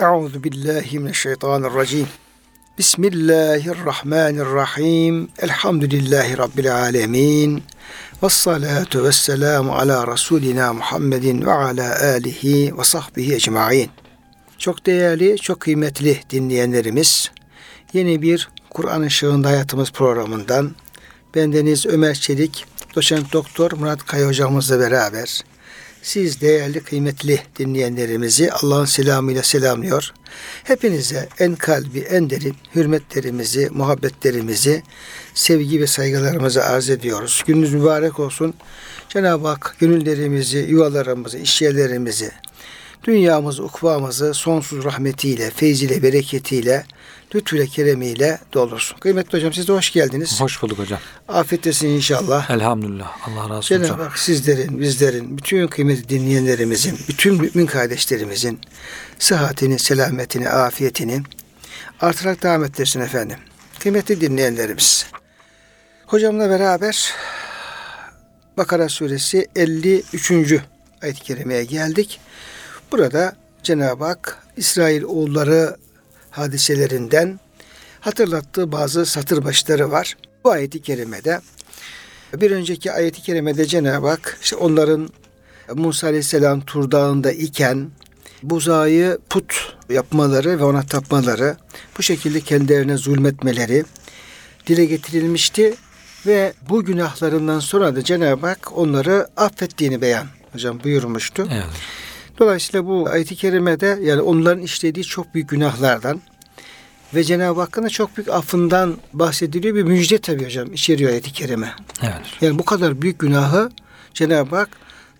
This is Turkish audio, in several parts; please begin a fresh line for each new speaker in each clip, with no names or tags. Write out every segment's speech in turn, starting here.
Euzu billahi mineşşeytanirracim. Bismillahirrahmanirrahim. Elhamdülillahi rabbil alamin. Ves salatu vesselamu ala rasulina Muhammedin ve ala alihi ve sahbihi ecmaîn. Çok değerli, çok kıymetli dinleyenlerimiz, yeni bir Kur'an Işığında Hayatımız programından bendeniz Ömer Çelik, doçent doktor Murat Kaya hocamızla beraber siz değerli kıymetli dinleyenlerimizi Allah'ın selamıyla selamlıyor. Hepinize en kalbi, en derin hürmetlerimizi, muhabbetlerimizi, sevgi ve saygılarımızı arz ediyoruz. Gününüz mübarek olsun. Cenab-ı Hak gönüllerimizi, yuvalarımızı, işyerlerimizi, dünyamızı, ukvamızı sonsuz rahmetiyle, feyziyle, bereketiyle, lütfüyle, keremiyle doldursun. Kıymetli hocam siz de hoş geldiniz.
Hoş bulduk hocam.
Afiyettesin inşallah.
Elhamdülillah. Allah razı olsun
Cenab-ı
hocam.
Hak sizlerin, bizlerin, bütün kıymetli dinleyenlerimizin, bütün mümin kardeşlerimizin sıhhatini, selametini, afiyetini artırarak devam ettirsin efendim. Kıymetli dinleyenlerimiz. Hocamla beraber Bakara suresi 53. ayet-i kerimeye geldik. Burada Cenab-ı Hak İsrail oğulları hadiselerinden hatırlattığı bazı satır başları var. Bu ayeti kerimede bir önceki ayeti kerimede Cenab-ı Hak işte onların Musa Aleyhisselam Tur Dağı'nda iken buzağı put yapmaları ve ona tapmaları, bu şekilde kendilerine zulmetmeleri dile getirilmişti ve bu günahlarından sonra da Cenab-ı Hak onları affettiğini beyan hocam buyurmuştu.
Evet.
Dolayısıyla bu ayet-i kerimede yani onların işlediği çok büyük günahlardan ve Cenab-ı Hakk'ın da çok büyük affından bahsediliyor. Bir müjde tabii hocam içeriyor ayet-i kerime.
Evet.
Yani bu kadar büyük günahı Cenab-ı Hak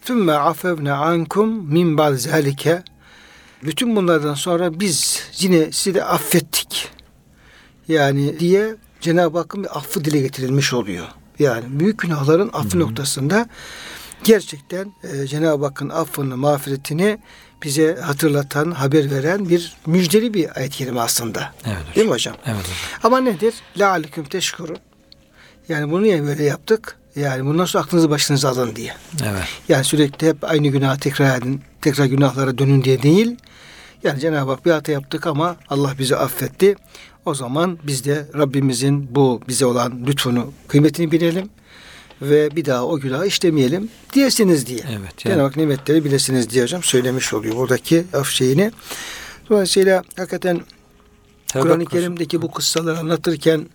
tümme afevne ankum min balzalike bütün bunlardan sonra biz yine sizi de affettik. Yani diye Cenab-ı Hakk'ın bir affı dile getirilmiş oluyor. Yani büyük günahların affı Hı-hı. noktasında gerçekten e, Cenab-ı Hakk'ın affını, mağfiretini bize hatırlatan, haber veren bir müjdeli bir ayet-i kerime aslında.
Evet hocam.
Değil mi hocam?
Evet hocam.
Ama nedir? La aleyküm teşkurun. Yani bunu niye böyle yaptık? Yani bundan sonra aklınızı başınıza alın diye.
Evet.
Yani sürekli hep aynı günahı tekrar edin, tekrar günahlara dönün diye değil. Yani Cenab-ı Hak bir hata yaptık ama Allah bizi affetti. O zaman biz de Rabbimizin bu bize olan lütfunu, kıymetini bilelim ve bir daha o günahı işlemeyelim diyesiniz diye.
Evet. Yani,
Cenab-ı Hak nimetleri bilesiniz diye hocam söylemiş oluyor buradaki af şeyini. Dolayısıyla hakikaten Kur'an-ı Kerim'deki bu kıssaları anlatırken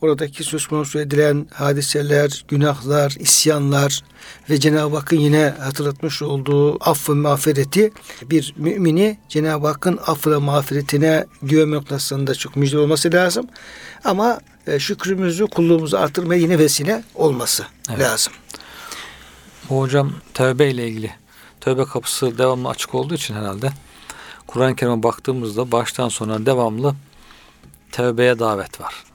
oradaki söz konusu edilen hadiseler, günahlar, isyanlar ve Cenab-ı Hakk'ın yine hatırlatmış olduğu affı mağfireti bir mümini Cenab-ı Hakk'ın affı ve mağfiretine güvenme noktasında çok müjde olması lazım. Ama e, şükrümüzü, kulluğumuzu artırmaya yine vesile olması
Evet.
lazım.
Bu hocam tövbe ile ilgili. Tövbe kapısı devamlı açık olduğu için herhalde. Kur'an-ı Kerim'e baktığımızda baştan sona devamlı tövbeye davet var.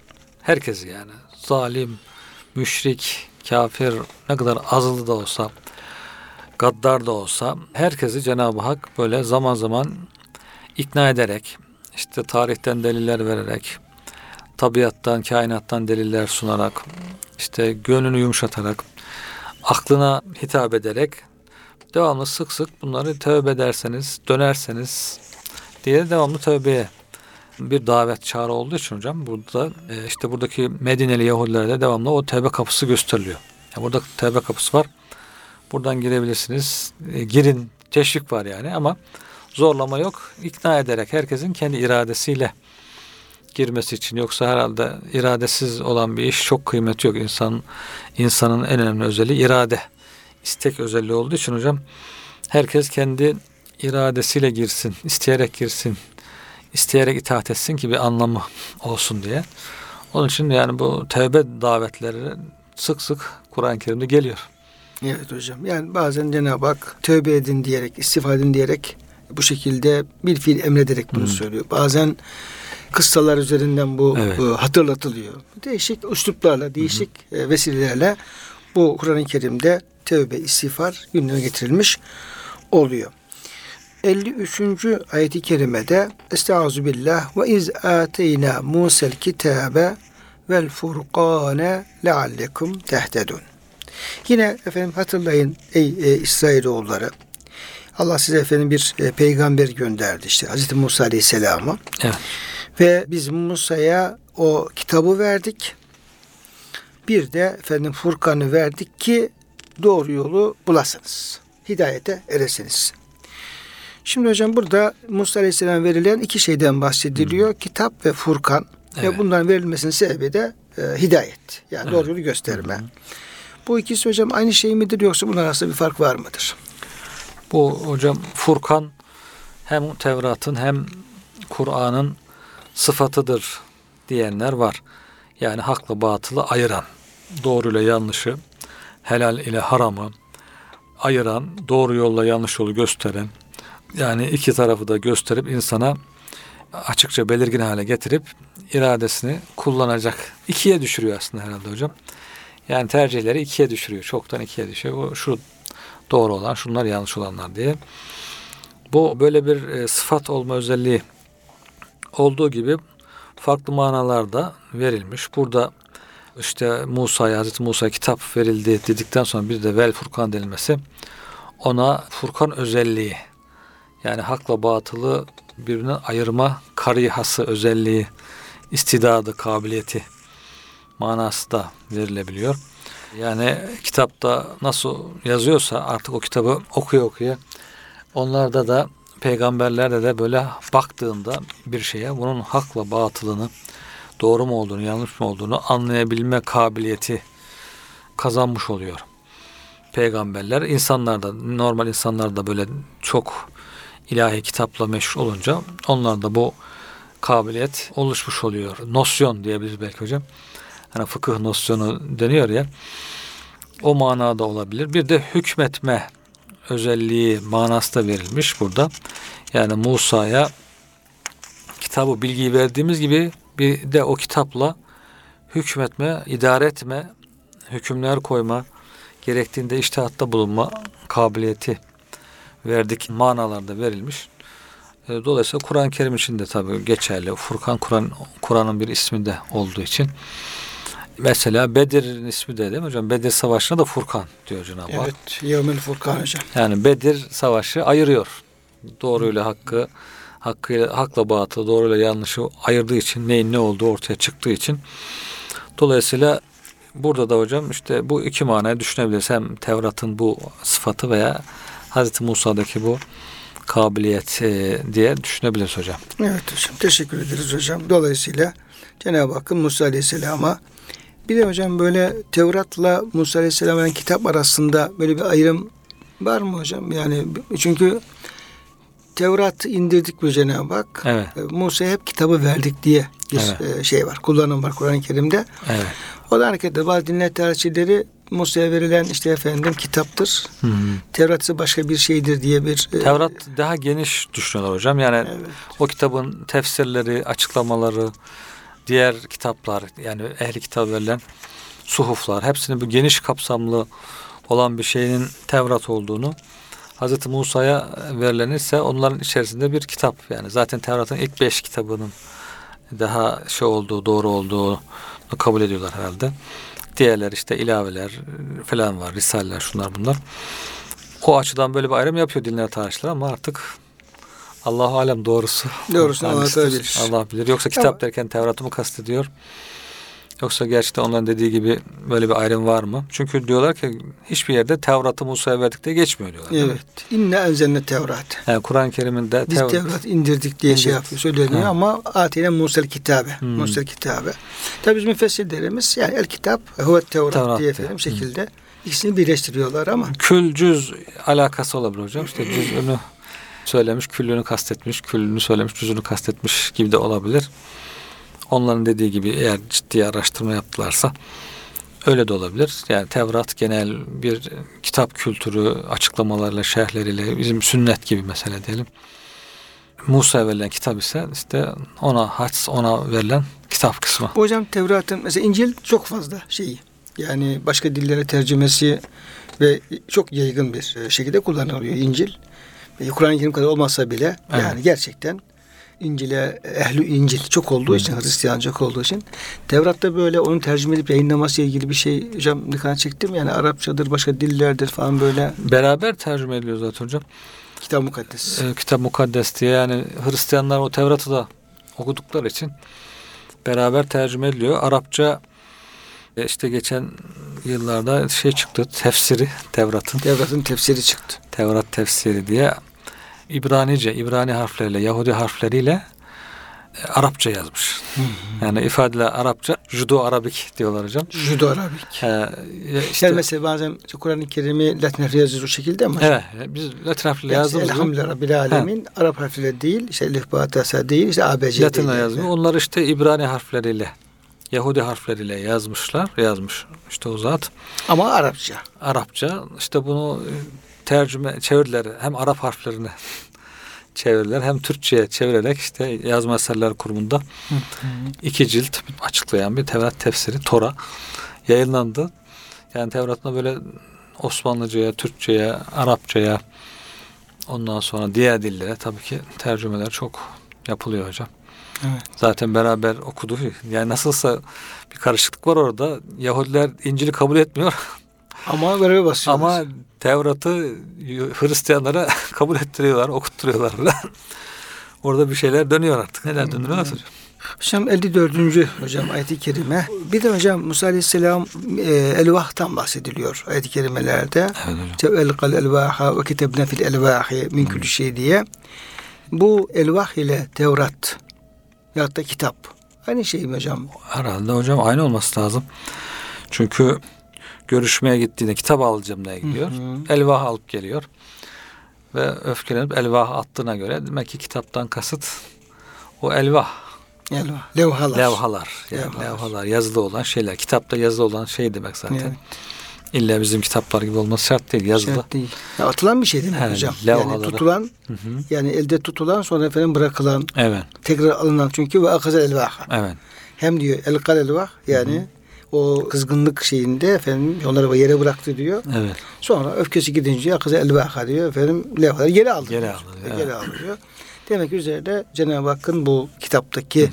Herkesi yani. Zalim, müşrik, kafir ne kadar azılı da olsa, gaddar da olsa herkesi Cenab-ı Hak böyle zaman zaman ikna ederek, işte tarihten deliller vererek, tabiattan, kainattan deliller sunarak, işte gönlünü yumuşatarak, aklına hitap ederek devamlı sık sık bunları tövbe ederseniz, dönerseniz diye devamlı tövbeye bir davet çağrı olduğu için hocam burada e, işte buradaki Medineli Yahudilere de devamlı o tövbe kapısı gösteriliyor. Yani burada tövbe kapısı var. Buradan girebilirsiniz. E, girin. Teşvik var yani ama zorlama yok. İkna ederek herkesin kendi iradesiyle girmesi için yoksa herhalde iradesiz olan bir iş çok kıymeti yok. İnsan insanın en önemli özelliği irade. istek özelliği olduğu için hocam herkes kendi iradesiyle girsin, isteyerek girsin, isteyerek itaat etsin ki bir anlamı olsun diye. Onun için yani bu tevbe davetleri sık sık Kur'an-ı Kerim'de geliyor.
Evet hocam. Yani bazen Cenab-ı Hak tövbe edin diyerek, istiğfar edin diyerek bu şekilde bir fiil emrederek bunu
Hmm.
söylüyor. Bazen kıssalar üzerinden bu
Evet.
e, hatırlatılıyor. Değişik üsluplarla, değişik e, vesilelerle bu Kur'an-ı Kerim'de tövbe, istiğfar gündeme getirilmiş oluyor. 53. ayeti kerimede Estaizu billah ve iz ateyna Musa'l kitabe vel furqane leallekum tehtedun. Yine efendim hatırlayın ey e, İsrailoğulları. Allah size efendim bir e, peygamber gönderdi işte Hazreti Musa Aleyhisselam'ı.
Evet.
Ve biz Musa'ya o kitabı verdik. Bir de efendim Furkan'ı verdik ki doğru yolu bulasınız. Hidayete eresiniz. Şimdi hocam burada Musa Aleyhisselam verilen iki şeyden bahsediliyor. Kitap ve Furkan.
Evet.
Ve bunların verilmesinin sebebi de e, hidayet. Yani doğru yolu gösterme. Bu ikisi hocam aynı şey midir yoksa bunlar arasında bir fark var mıdır?
Bu hocam Furkan hem Tevrat'ın hem Kur'an'ın sıfatıdır diyenler var. Yani hakla batılı ayıran, doğru ile yanlışı, helal ile haramı ayıran, doğru yolla yanlış yolu gösteren, yani iki tarafı da gösterip insana açıkça belirgin hale getirip iradesini kullanacak. ikiye düşürüyor aslında herhalde hocam. Yani tercihleri ikiye düşürüyor. Çoktan ikiye düşüyor. O şu doğru olan, şunlar yanlış olanlar diye. Bu böyle bir e, sıfat olma özelliği olduğu gibi farklı manalarda verilmiş. Burada işte Musa'ya, Hazreti Musa'ya kitap verildi dedikten sonra bir de vel Furkan denilmesi ona Furkan özelliği yani hakla batılı birbirinden ayırma karihası özelliği, istidadı, kabiliyeti manası da verilebiliyor. Yani kitapta nasıl yazıyorsa artık o kitabı okuya okuya onlarda da peygamberlerde de böyle baktığında bir şeye bunun hakla batılını doğru mu olduğunu yanlış mı olduğunu anlayabilme kabiliyeti kazanmış oluyor. Peygamberler insanlar da normal insanlar da böyle çok ilahi kitapla meşhur olunca onlarda bu kabiliyet oluşmuş oluyor. Nosyon diyebiliriz belki hocam. Hani fıkıh nosyonu deniyor ya. O manada olabilir. Bir de hükmetme özelliği manası da verilmiş burada. Yani Musa'ya kitabı bilgiyi verdiğimiz gibi bir de o kitapla hükmetme, idare etme, hükümler koyma, gerektiğinde iştihatta bulunma kabiliyeti verdik manalarda verilmiş. E, Dolayısıyla Kur'an-ı Kerim için de tabii geçerli. Furkan Kur'an Kur'an'ın bir ismi de olduğu için. Mesela Bedir'in ismi de değil mi hocam? Bedir Savaşı'na da Furkan diyor Cenab-ı Hak.
Evet. Yevmel Furkan hocam.
Yani Bedir Savaşı ayırıyor. Doğruyla hakkı, hakkıyla, hakla batılı, doğruyla yanlışı ayırdığı için, neyin ne olduğu ortaya çıktığı için. Dolayısıyla burada da hocam işte bu iki manayı düşünebiliriz. Hem Tevrat'ın bu sıfatı veya Hazreti Musa'daki bu kabiliyet e, diye düşünebiliriz hocam.
Evet hocam. Teşekkür ederiz hocam. Dolayısıyla Cenab-ı Hakk'ın Musa Aleyhisselam'a bir de hocam böyle Tevrat'la Musa Aleyhisselam'ın kitap arasında böyle bir ayrım var mı hocam? Yani çünkü Tevrat indirdik bu Cenab-ı Hak.
Evet.
E, Musa'ya hep kitabı verdik diye bir
Evet.
e, şey var. Kullanım var Kur'an-ı Kerim'de.
Evet.
O da hareketle bazı dinler tarihçileri Musa'ya verilen işte efendim kitaptır. Tevrat ise başka bir şeydir diye bir e,
Tevrat daha geniş düşünüyorlar hocam. Yani
Evet.
o kitabın tefsirleri, açıklamaları, diğer kitaplar yani ehli kitap verilen suhuflar hepsinin bu geniş kapsamlı olan bir şeyin Tevrat olduğunu Hz. Musa'ya verilen ise onların içerisinde bir kitap yani zaten Tevrat'ın ilk beş kitabının daha şey olduğu doğru olduğunu kabul ediyorlar herhalde. Diğerler işte ilaveler falan var, risaleler şunlar bunlar. O açıdan böyle bir ayrım yapıyor dinler tarihçiler ama artık Allahu alem doğrusu.
Doğrusunu Allah bilir.
Allah bilir. Yoksa kitap
Ama-
derken Tevrat'ı mı kastediyor? Yoksa gerçekten onların dediği gibi böyle bir ayrım var mı? Çünkü diyorlar ki hiçbir yerde Tevrat'ı Musa'ya verdik diye geçmiyor diyorlar.
Evet. İnne enzenne Tevrat.
Yani Kur'an-ı Kerim'de
Biz
Tevrat,
Tevrat indirdik diye şey
İndirdik.
yapıyor söyleniyor
Ha.
ama atine Musa'l kitabe.
Hmm.
Musa'l kitabe. Tabi biz müfessirlerimiz yani el kitap huve Tevrat,
Tevrat
diye efendim şekilde ikisini birleştiriyorlar ama
kül cüz alakası olabilir hocam. İşte cüzünü söylemiş, küllünü kastetmiş, küllünü söylemiş, cüzünü kastetmiş gibi de olabilir. Onların dediği gibi eğer ciddi araştırma yaptılarsa öyle de olabilir. Yani Tevrat genel bir kitap kültürü açıklamalarıyla, şerhleriyle bizim sünnet gibi mesela diyelim. Musa'ya verilen kitap ise işte ona hac, ona verilen kitap kısmı.
hocam Tevrat'ın mesela İncil çok fazla şeyi yani başka dillere tercümesi ve çok yaygın bir şekilde kullanılıyor İncil. Kur'an-ı Kerim kadar olmasa bile
Evet.
yani gerçekten İncil'e ehli İncil çok olduğu için Hristiyan çok olduğu için Tevrat'ta böyle onun tercüme edip yayınlaması ile ilgili bir şey hocam dikkat çektim yani Arapçadır başka dillerdir falan böyle
Beraber tercüme ediliyor zaten hocam.
Kitap mukaddes.
e, kitap mukaddes diye yani Hristiyanlar o Tevrat'ı da okudukları için beraber tercüme ediliyor. Arapça e, işte geçen yıllarda şey çıktı tefsiri Tevrat'ın
Devletin tefsiri çıktı.
Tevrat tefsiri diye İbranice, İbrani harfleriyle, Yahudi harfleriyle e, Arapça yazmış. Yani ifadeler Arapça, Judo Arabik diyorlar hocam.
Judo Arabik.
E,
İşte
işte,
mesela bazen Kur'an-ı Kerim'i Latin harfle yazıyoruz o şekilde ama
evet, biz Latin harfle
yani
yazdığımız gibi
Elhamdülillah Rabbil Alemin Arap harfleri değil, işte Elif Batasa değil, işte ABC
Latin'le
değil.
yazmıyor. Onlar işte İbrani harfleriyle, Yahudi harfleriyle yazmışlar. Yazmış işte o zat.
Ama Arapça.
Arapça işte bunu e, tercüme çevirdiler. Hem Arap harflerini çevirdiler hem Türkçe'ye çevirerek işte yazma eserler kurumunda iki cilt açıklayan bir Tevrat tefsiri Tora yayınlandı. Yani Tevrat'ta böyle Osmanlıca'ya, Türkçe'ye, Arapça'ya ondan sonra diğer dillere tabii ki tercümeler çok yapılıyor hocam.
Evet.
Zaten beraber okudu. Yani nasılsa bir karışıklık var orada. Yahudiler İncil'i kabul etmiyor.
Ama göreve basıyorlar.
Ama Tevrat'ı Hristiyanlara kabul ettiriyorlar, okutturuyorlar falan. Orada bir şeyler dönüyor artık. Neler dönüyor hocam?
Hocam 54. hocam ayet-i kerime. Bir de hocam Musa Aleyhisselam e, elvahtan bahsediliyor ayet-i kerimelerde.
Evet hocam.
Elvaha ve kitebne fil elvahi min kulli şey diye. Bu elvah ile Tevrat ya da kitap. Aynı şey mi hocam?
Herhalde hocam aynı olması lazım. Çünkü görüşmeye gittiğinde kitap alacağım diye gidiyor.
Hı hı.
Elvah alıp geliyor. Ve öfkelenip elvah attığına göre demek ki kitaptan kasıt o elvah
Elvah. Levhalar.
levhalar. Yani
Levhalar.
levhalar yazılı olan şeyler. Kitapta yazılı olan şey demek zaten.
Evet.
İlla bizim kitaplar gibi olması şart değil. Yazılı.
Şart değil. Ya atılan bir şey değil mi
Evet,
hocam? Yani
levhaları.
tutulan,
Hı hı.
yani elde tutulan sonra efendim bırakılan,
Evet.
tekrar alınan çünkü ve akaza elvaha.
Evet.
Hem diyor elkal elvah yani o kızgınlık şeyinde efendim onları yere bıraktı diyor.
Evet.
Sonra öfkesi gidince akaza elvaha diyor efendim levhaları geri aldı.
Geri aldı, evet.
Geri aldı diyor. Demek üzere Cenab-ı Hakk'ın bu kitaptaki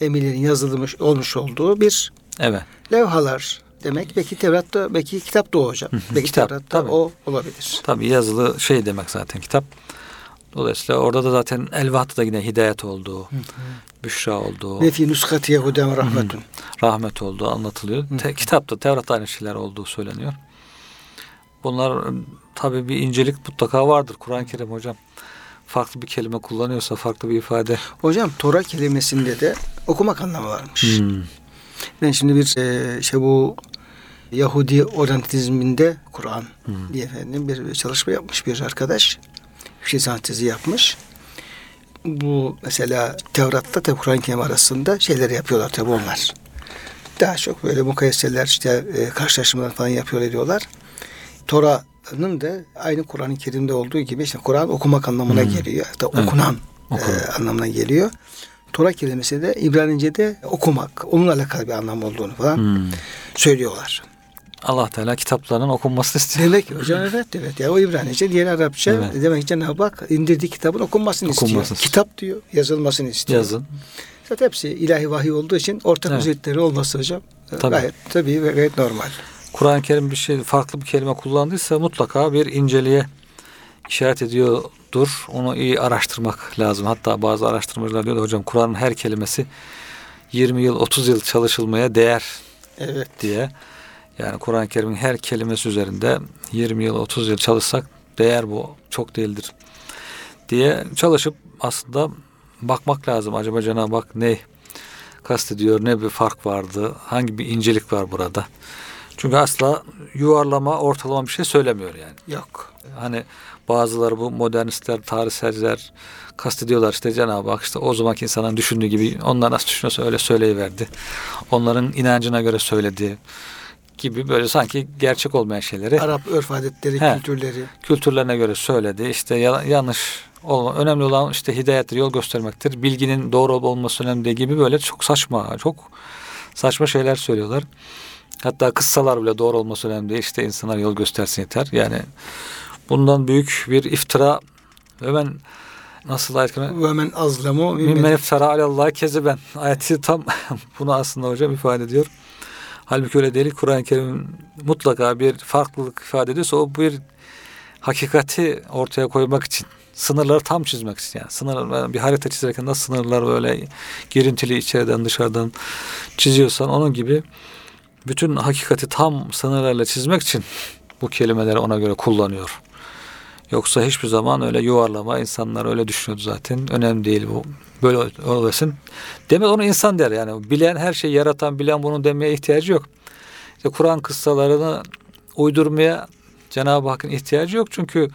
emirlerin yazılmış olmuş olduğu bir
Evet.
levhalar demek. Belki Tevrat'ta, belki kitapta o hocam. Belki
Kitap,
Tevrat'ta
tabii.
o olabilir.
Tabii yazılı şey demek zaten kitap. Dolayısıyla orada da zaten elvahtı da yine hidayet olduğu, büşra olduğu,
Ve fi nuskati Yehudem rahmetun.
rahmet olduğu anlatılıyor. Te- kitapta Tevrat'ta aynı şeyler olduğu söyleniyor. Bunlar tabii bir incelik mutlaka vardır. Kur'an-ı Kerim hocam farklı bir kelime kullanıyorsa farklı bir ifade.
Hocam Tora kelimesinde de okumak anlamı varmış.
Hmm.
Ben şimdi bir e, şey bu Yahudi oryantizminde Kur'an diye efendim bir çalışma yapmış bir arkadaş. Yüksek lisans tezi yapmış. Bu mesela Tevrat'ta tabi Kur'an-ı Kerim arasında şeyler yapıyorlar tabi onlar. Daha çok böyle mukayyeseler işte e, karşılaşmalar falan yapıyor ediyorlar. Tora'nın da aynı Kur'an-ı Kerim'de olduğu gibi işte Kur'an okumak anlamına geliyor. Hatta
Evet.
okunan
Okunan.
e, anlamına geliyor. Tora kelimesi de İbranice'de okumak, onunla alakalı bir anlam olduğunu falan
Hmm.
söylüyorlar.
Allah Teala kitaplarının okunmasını istiyor.
Demek hocam evet evet ya o İbranice diğer Arapça
Evet.
demek ki Cenab-ı Hak indirdiği kitabın okunmasını,
Okunmasını
istiyor. Kitap diyor yazılmasını istiyor.
Yazın.
Zaten hepsi ilahi vahiy olduğu için ortak
Evet.
özellikleri olması hocam e,
Tabii.
gayet tabii ve gayet normal.
Kur'an-ı Kerim bir şey farklı bir kelime kullandıysa mutlaka bir inceliğe işaret ediyordur. Onu iyi araştırmak lazım. Hatta bazı araştırmacılar diyor da hocam Kur'an'ın her kelimesi 20 yıl 30 yıl çalışılmaya değer
Evet.
diye. Yani Kur'an-ı Kerim'in her kelimesi üzerinde 20 yıl 30 yıl çalışsak değer bu çok değildir diye çalışıp aslında bakmak lazım. Acaba Cenab-ı Hak ne kastediyor, ne bir fark vardı, hangi bir incelik var burada. Çünkü asla yuvarlama, ortalama bir şey söylemiyor yani.
Yok.
Hani bazıları bu modernistler, tarihselciler kastediyorlar işte Cenab-ı Hak işte o zamanki insanın düşündüğü gibi onlar nasıl düşünüyorsa öyle söyleyiverdi. Onların inancına göre söyledi gibi böyle sanki gerçek olmayan şeyleri
Arap örf adetleri,
He.
kültürleri.
kültürlerine göre söyledi. İşte ya- yanlış olma. Önemli olan işte hidayettir, yol göstermektir. Bilginin doğru olması önemli değil gibi böyle çok saçma, çok saçma şeyler söylüyorlar. Hatta kıssalar bile doğru olması önemli değil. İşte insanlar yol göstersin yeter. Yani bundan büyük bir iftira ve ben nasıl ayet kelime?
Ve men azlemu
mimmen iftara alallahi keziben. Ayeti tam bunu aslında hocam ifade ediyor. Halbuki öyle değil. Kur'an-ı Kerim mutlaka bir farklılık ifade ediyorsa o bir hakikati ortaya koymak için Sınırları tam çizmek için yani. Sınır, bir harita çizerken nasıl sınırlar böyle girintili içeriden dışarıdan çiziyorsan onun gibi bütün hakikati tam sınırlarla çizmek için bu kelimeleri ona göre kullanıyor. Yoksa hiçbir zaman öyle yuvarlama insanlar öyle düşünüyordu zaten. Önemli değil bu. Böyle olasın. Demek onu insan der yani. Bilen her şeyi yaratan bilen bunu demeye ihtiyacı yok. İşte Kur'an kıssalarını uydurmaya Cenab-ı Hakk'ın ihtiyacı yok. Çünkü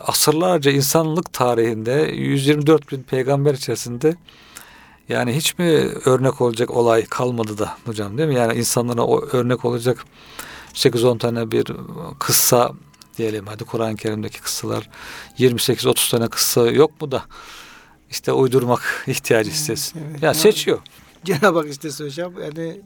asırlarca insanlık tarihinde 124 bin peygamber içerisinde yani hiç mi örnek olacak olay kalmadı da hocam değil mi? Yani insanlara o örnek olacak 8-10 tane bir kıssa diyelim hadi Kur'an-ı Kerim'deki kıssalar 28-30 tane kıssa yok mu da işte uydurmak ihtiyacı hissetsin.
Evet.
Ya seçiyor.
Cenab-ı Hak istese hocam yani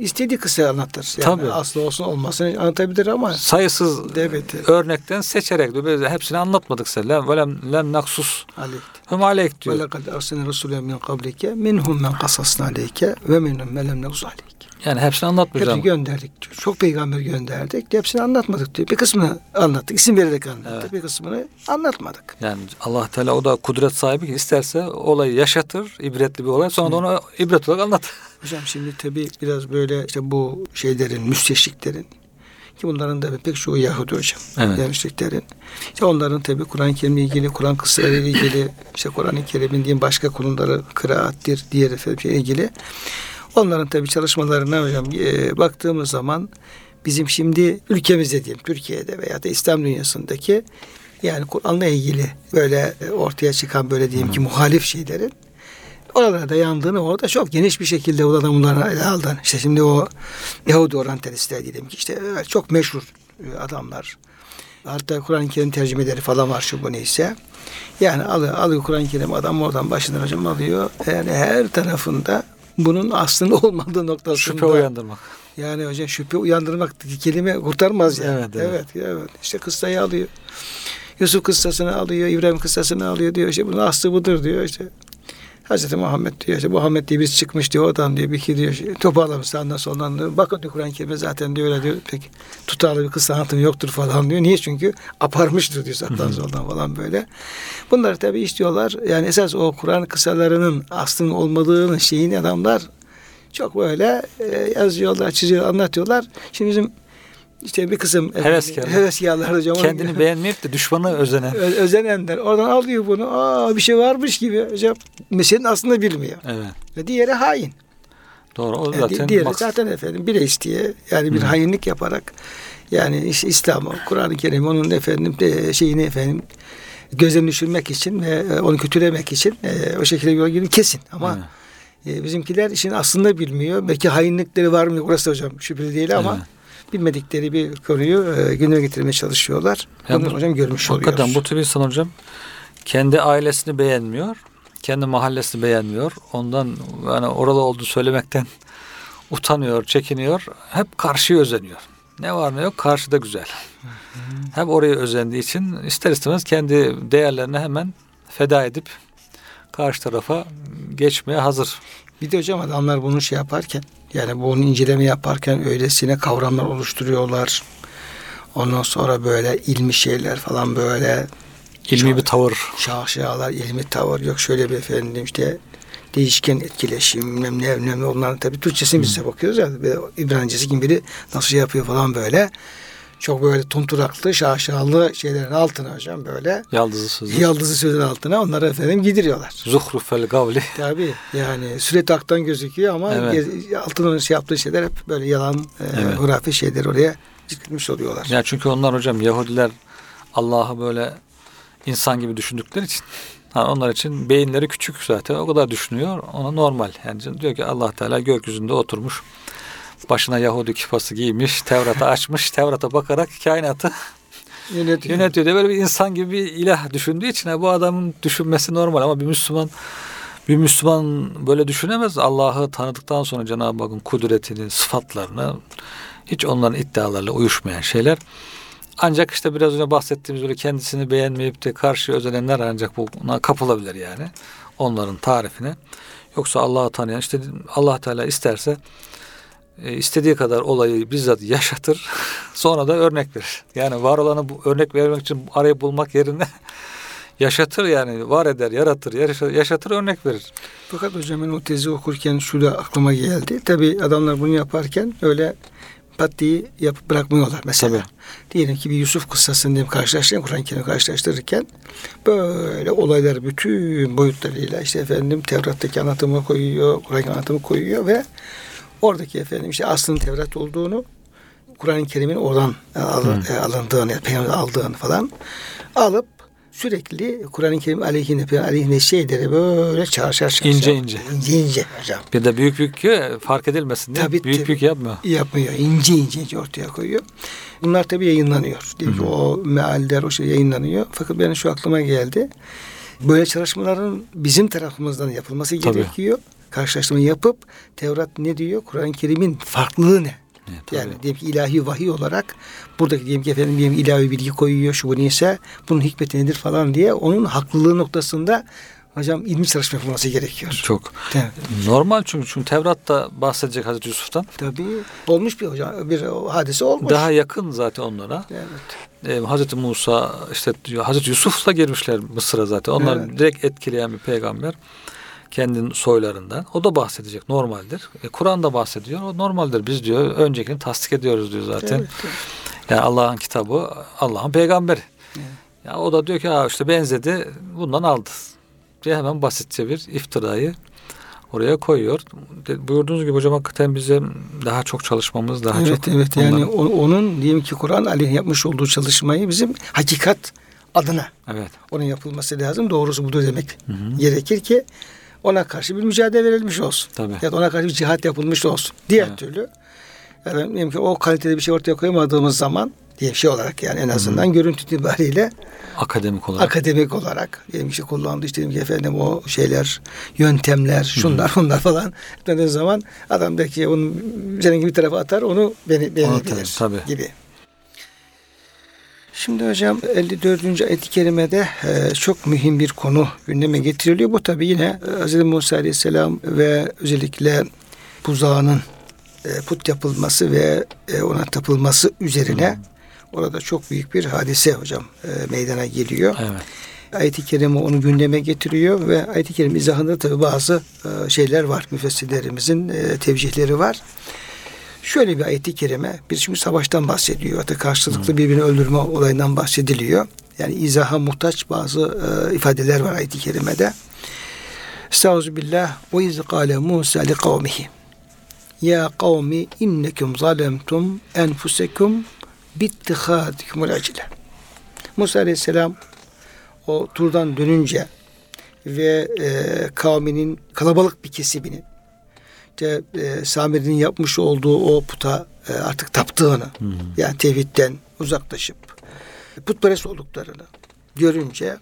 istediği kısa anlatır. Yani
Tabii.
aslı olsun olmasın anlatabilir ama
Sayısız
Evet.
örnekten seçerek diyor. Biz hepsini anlatmadık size. Lem, velem, lem naksus
aleyh.
hum aleyk
Ve
diyor.
lekad ersene Resulü min kablike minhum men kasasna aleyke ve minhum men lem nekus aleyke.
Yani hepsini anlatmayacağım.
Hepsini gönderdik diyor. Çok peygamber gönderdik. Hepsini anlatmadık diyor. Bir kısmını anlattık. İsim vererek anlattık.
Evet.
Bir kısmını anlatmadık.
Yani Allah Teala o da kudret sahibi ki isterse olayı yaşatır, ibretli bir olay. Sonra da onu ibret olarak anlat.
Hocam şimdi tabi biraz böyle işte bu şeylerin, müsteşriklerin ki bunların da pek çoğu Yahudi hocam.
Evet.
Yani müşriklerin. İşte onların tabi Kur'an-ı Kerim'le ilgili, Kur'an kıssaları ile ilgili, işte Kur'an-ı Kerim'in diyeyim başka konuları, kıraattir, diğer efendim şey ilgili. Onların tabi çalışmalarına hocam e, baktığımız zaman bizim şimdi ülkemizde diyeyim, Türkiye'de veya da İslam dünyasındaki yani Kur'an'la ilgili böyle e, ortaya çıkan böyle diyeyim ki muhalif şeylerin oralarda yandığını orada çok geniş bir şekilde o adamlara ele aldın. İşte şimdi o Yahudi oryantalistler diyelim ki işte evet, çok meşhur e, adamlar. Hatta Kur'an-ı Kerim tercümeleri falan var şu bu neyse. Yani alıyor, alıyor Kur'an-ı Kerim adam oradan başından hocam alıyor. Yani her tarafında bunun aslında olmadığı noktasında.
Şüphe uyandırmak.
Yani hocam şüphe uyandırmak kelime kurtarmaz yani.
Evet, evet.
evet. evet. İşte kıssayı alıyor. Yusuf kıssasını alıyor, İbrahim kıssasını alıyor diyor. İşte bunun aslı budur diyor işte. Hazreti Muhammed diyor işte Muhammed diye biz çıkmış diyor oradan diyor bir iki diyor şey, toparlamış sağdan soldan diyor. Bakın diyor Kur'an-ı Kerim'e zaten diyor öyle diyor pek tutarlı bir kıssa anlatımı yoktur falan diyor. Niye? Çünkü aparmıştır diyor sağdan soldan falan böyle. Bunları tabii istiyorlar. Yani esas o Kur'an kıssalarının aslının olmadığını şeyini adamlar çok böyle e, yazıyorlar, çiziyorlar, anlatıyorlar. Şimdi bizim işte bir kısım
Heveskarlar.
heveskarlar hocam.
Kendini beğenmeyip de düşmanı özenen.
Özenenler oradan alıyor bunu. Aa bir şey varmış gibi hocam. Meselenin aslında bilmiyor.
Evet.
Ve diğeri hain.
Doğru. O
Yani
zaten
diğeri
maksat.
zaten efendim bile isteye yani bir
Hı.
hainlik yaparak yani İs- İslam'ı, Kur'an-ı Kerim onun efendim de şeyini efendim gözden düşürmek için ve e, onu kötülemek için e, o şekilde yola girip kesin. Ama
Evet.
e, bizimkiler işin aslında bilmiyor. Belki hainlikleri var mı? Orası hocam şüpheli değil ama
Evet.
Bilmedikleri bir konuyu e, gündeme getirmeye çalışıyorlar.
Ya
Bunu
bu-
hocam görmüş
Hakikaten
oluyoruz.
bu tür insan hocam kendi ailesini beğenmiyor. Kendi mahallesini beğenmiyor. Ondan yani oralı olduğu söylemekten utanıyor, çekiniyor. Hep karşıya özeniyor. Ne var ne yok karşıda güzel. Hep oraya özendiği için ister istemez kendi değerlerini hemen feda edip karşı tarafa geçmeye hazır.
Bir de hocam adamlar bunu şey yaparken yani bunu inceleme yaparken öylesine kavramlar oluşturuyorlar. Ondan sonra böyle ilmi şeyler falan böyle
İlmi
Çok-
bir tavır.
şaşalar, ilmi tavır yok şöyle bir efendim işte değişken etkileşim bilmem ne bilmem ne onların tabii Türkçesini biz de bakıyoruz ya böyle İbranicesi kim biri nasıl şey yapıyor falan böyle çok böyle tunturaklı şaşalı şeylerin altına hocam böyle
Yaldızı sözü.
yaldızı sözün altına onları efendim gidiriyorlar.
Zuhrufel gavli.
Tabii yani süre taktan gözüküyor ama
Evet.
altının şey yaptığı şeyler hep böyle yalan, e,
Evet.
hurafe şeyler oraya zikretmiş oluyorlar.
Ya çünkü onlar hocam Yahudiler Allah'ı böyle insan gibi düşündükleri için ha onlar için beyinleri küçük zaten o kadar düşünüyor ona normal yani diyor ki Allah Teala gökyüzünde oturmuş başına Yahudi kifası giymiş Tevrat'ı açmış Tevrat'a bakarak kainatı
Yönetiyor.
yönetiyor diye böyle bir insan gibi bir ilah düşündüğü için bu adamın düşünmesi normal ama bir Müslüman bir Müslüman böyle düşünemez. Allah'ı tanıdıktan sonra Cenab-ı Hakk'ın kudretini, sıfatlarını hiç onların iddialarıyla uyuşmayan şeyler. Ancak işte biraz önce bahsettiğimiz böyle kendisini beğenmeyip de karşı özenenler ancak buna kapılabilir yani. Onların tarifine. Yoksa Allah'ı tanıyan işte Allah Teala isterse e, istediği kadar olayı bizzat yaşatır. Sonra da örnek verir. Yani var olanı bu, örnek vermek için arayı bulmak yerine Yaşatır yani var eder, yaratır, yaşa- yaşatır örnek verir.
Fakat hocam ben o tezi okurken şu da aklıma geldi. Tabi adamlar bunu yaparken öyle pat diye yapıp bırakmıyorlar mesela.
Tabii.
Diyelim ki bir Yusuf kıssasını diyelim karşılaştırırken, Kur'an-ı Kerim'i karşılaştırırken böyle olaylar bütün boyutlarıyla işte efendim Tevrat'taki anlatımı koyuyor, Kur'an anlatımı koyuyor ve oradaki efendim işte aslında Tevrat olduğunu Kur'an-ı Kerim'in oradan al- e, alındığını, peygamber aldığını falan alıp sürekli Kur'an-ı Kerim aleyhine, peygamber aleyhine şeyleri böyle çarşar çarşar.
İnce ince.
İnce ince hocam.
Bir de büyük büyük ki fark edilmesin diye
Tabii,
büyük
tabii.
büyük yapmıyor.
Yapmıyor. İnce ince ince ortaya koyuyor. Bunlar tabii yayınlanıyor. Diyor ki o mealler o şey yayınlanıyor. Fakat benim şu aklıma geldi. Böyle çalışmaların bizim tarafımızdan yapılması
Tabii.
gerekiyor. Karşılaştırma yapıp Tevrat ne diyor? Kur'an-ı Kerim'in farklılığı ne?
Evet, tabii.
Yani diyelim ki ilahi vahiy olarak buradaki diyelim ki efendim diyelim ilahi bilgi koyuyor şu bu neyse bunun hikmeti nedir falan diye onun haklılığı noktasında hocam ilmi çalışma yapılması gerekiyor.
Çok.
Evet.
Normal çünkü çünkü Tevrat'ta bahsedecek Hazreti Yusuf'tan.
Tabii olmuş bir hocam bir hadise olmuş.
Daha yakın zaten onlara.
Evet.
Ee, Hazreti Musa işte diyor, Hazreti Yusuf'la girmişler Mısır'a zaten. Onlar
Evet.
direkt etkileyen bir peygamber. Kendinin soylarından. O da bahsedecek normaldir. E, Kur'an da bahsediyor. O normaldir. Biz diyor öncekini tasdik ediyoruz diyor zaten.
Evet, evet.
Yani Allah'ın kitabı, Allah'ın peygamberi. Ya o da diyor ki ha işte benzedi bundan aldı. Diye hemen basitçe bir iftirayı oraya koyuyor. Buyurduğunuz gibi hocam hakikaten bize daha çok çalışmamız, daha
evet
çok
evet yani
onların-
o- onun diyelim ki Kur'an aleyhine yapmış olduğu çalışmayı bizim hakikat adına
evet.
onun yapılması lazım. Doğrusu budur demek gerekir ki ona karşı bir mücadele verilmiş olsun.
Tabii.
Ya da ona karşı bir cihat yapılmış olsun. Diğer
Evet.
türlü yani diyelim ki o kalitede bir şey ortaya koyamadığımız zaman diye bir şey olarak yani en azından görüntü itibariyle
Akademik olarak.
akademik olarak diyelim ki kullandığı işte diyelim ki efendim o şeyler yöntemler şunlar bunlar falan dediği zaman adam der ki onu senin gibi tarafa atar onu beni beğenebilir
tabii.
gibi. Şimdi hocam 54. ayet-i kerimede e, çok mühim bir konu gündeme getiriliyor. Bu tabi yine e, Hz. Musa Aleyhisselam ve özellikle buzağının e, put yapılması ve e, ona tapılması üzerine orada çok büyük bir hadise hocam e, meydana geliyor.
Evet.
Ayet-i Kerime onu gündeme getiriyor ve ayet-i kerime izahında tabi bazı e, şeyler var. Müfessirlerimizin e, tevcihleri var. Şöyle bir ayet-i kerime, bir şimdi savaştan bahsediyor. Hatta karşılıklı birbirini öldürme olayından bahsediliyor. Yani izaha muhtaç bazı e, ifadeler var ayet-i kerimede. Estağfirullah ve iz kâle Musa li kavmihi. Ya kavmi innekum zalemtum enfusekum bittihadikumul acile. Musa aleyhisselam o turdan dönünce ve e, kavminin kalabalık bir kesiminin işte e, Samiri'nin yapmış olduğu o puta e, artık taptığını yani tevhidden uzaklaşıp putperest olduklarını görünce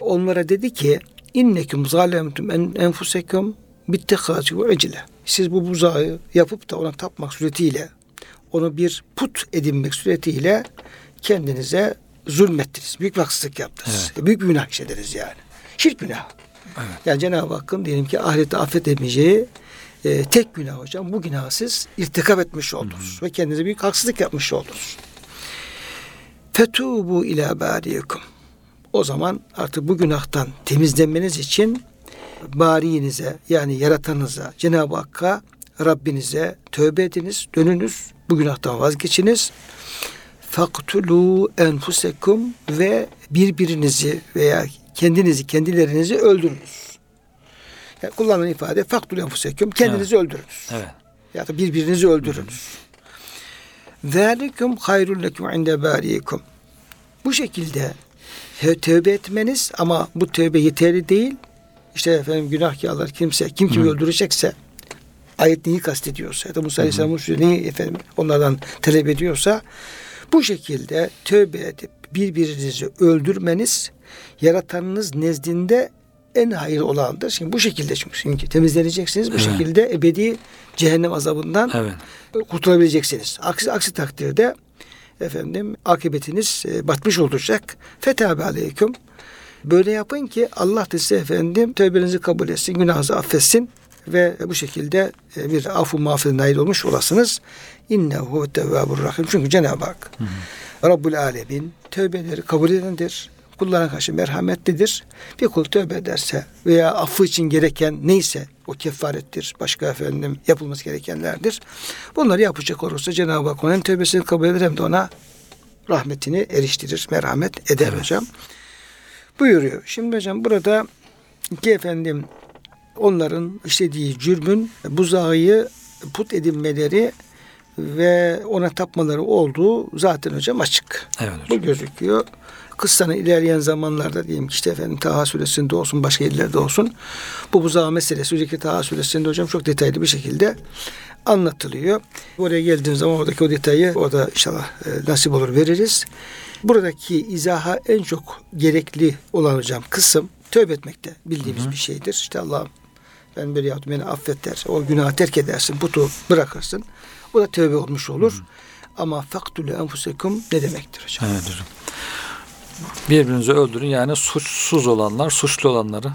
onlara dedi ki innekum zalemtum en enfusekum bittihâci ve ecile. Siz bu buzağı yapıp da ona tapmak suretiyle onu bir put edinmek suretiyle kendinize zulmettiniz. Büyük bir haksızlık yaptınız. Büyük bir günah işlediniz yani. Şirk günah. Yani Cenab-ı Hakk'ın diyelim ki ahirette affedemeyeceği e, tek günah hocam. Bu günahı siz irtikap etmiş oldunuz. Ve kendinize büyük haksızlık yapmış oldunuz. Fetubu ila bariyekum. O zaman artık bu günahtan temizlenmeniz için bariyinize yani yaratanınıza Cenab-ı Hakk'a Rabbinize tövbe ediniz, dönünüz, bu günahtan vazgeçiniz. Faktulu enfusekum ve birbirinizi veya kendinizi, kendilerinizi öldürünüz. Yani kullanılan ifade faktulu enfusekum, kendinizi öldürünüz.
Evet.
Ya da birbirinizi öldürünüz. Zalikum hayrul lekum inde bariyekum. Bu şekilde tövbe etmeniz ama bu tövbe yeterli değil. İşte efendim günahkarlar kimse, kim kimi öldürecekse ayet neyi kastediyorsa ya da Musa Aleyhisselam'ın neyi efendim onlardan talep ediyorsa bu şekilde tövbe edip birbirinizi öldürmeniz yaratanınız nezdinde en hayır olandır. Şimdi bu şekilde çünkü temizleneceksiniz. Bu
Evet.
şekilde ebedi cehennem azabından
Evet.
kurtulabileceksiniz. Aksi, aksi takdirde efendim akıbetiniz e, batmış olacak. Fetabe aleyküm. Böyle yapın ki Allah da size efendim tövbenizi kabul etsin, günahınızı affetsin ve bu şekilde e, bir affu mağfiret nail olmuş olasınız. İnnehu tevvabur rahim. Çünkü Cenab-ı Hak Rabbul Alemin tövbeleri kabul edendir. Kullarına karşı merhametlidir. Bir kul tövbe ederse veya affı için gereken neyse o kefarettir. Başka efendim yapılması gerekenlerdir. Bunları yapacak olursa Cenab-ı Hak onun tövbesini kabul eder hem de ona rahmetini eriştirir, merhamet eder
Evet.
hocam. Buyuruyor. Şimdi hocam burada ki efendim onların işlediği cürmün buzağıyı put edinmeleri ve ona tapmaları olduğu zaten hocam açık.
Evet
Bu
hocam.
gözüküyor. Kıssanın ilerleyen zamanlarda diyelim ki işte efendim Taha suresinde olsun başka yerlerde olsun bu buzağı meselesi özellikle Taha suresinde hocam çok detaylı bir şekilde anlatılıyor. Oraya geldiğim zaman oradaki o detayı orada inşallah e, nasip olur veririz. Buradaki izaha en çok gerekli olan hocam kısım tövbe etmekte bildiğimiz bir şeydir. İşte Allah'ım ben böyle yaptım beni affet der. O günahı terk edersin, putu bırakırsın. O da tövbe olmuş olur. Ama faktulü enfusekum ne demektir hocam?
Evet hocam. Birbirinizi öldürün yani suçsuz olanlar, suçlu olanları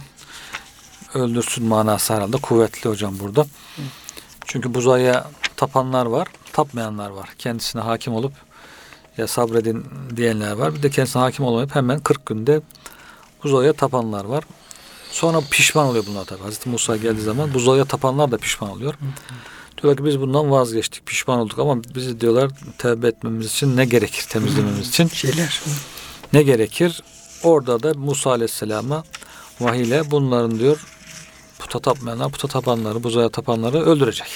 öldürsün manası herhalde kuvvetli hocam burada. Çünkü buzaya tapanlar var, tapmayanlar var. Kendisine hakim olup ya sabredin diyenler var. Bir de kendisine hakim olmayıp hemen 40 günde buzaya tapanlar var. Sonra pişman oluyor bunlar tabii. Hazreti Musa geldiği zaman buzaya tapanlar da pişman oluyor. Diyorlar ki biz bundan vazgeçtik, pişman olduk ama bizi diyorlar tevbe etmemiz için ne gerekir temizlememiz için?
Şeyler.
Ne gerekir? Orada da Musa Aleyhisselam'a vahiy ile bunların diyor puta tapmayanlar, puta tapanları, buzaya tapanları öldürecek.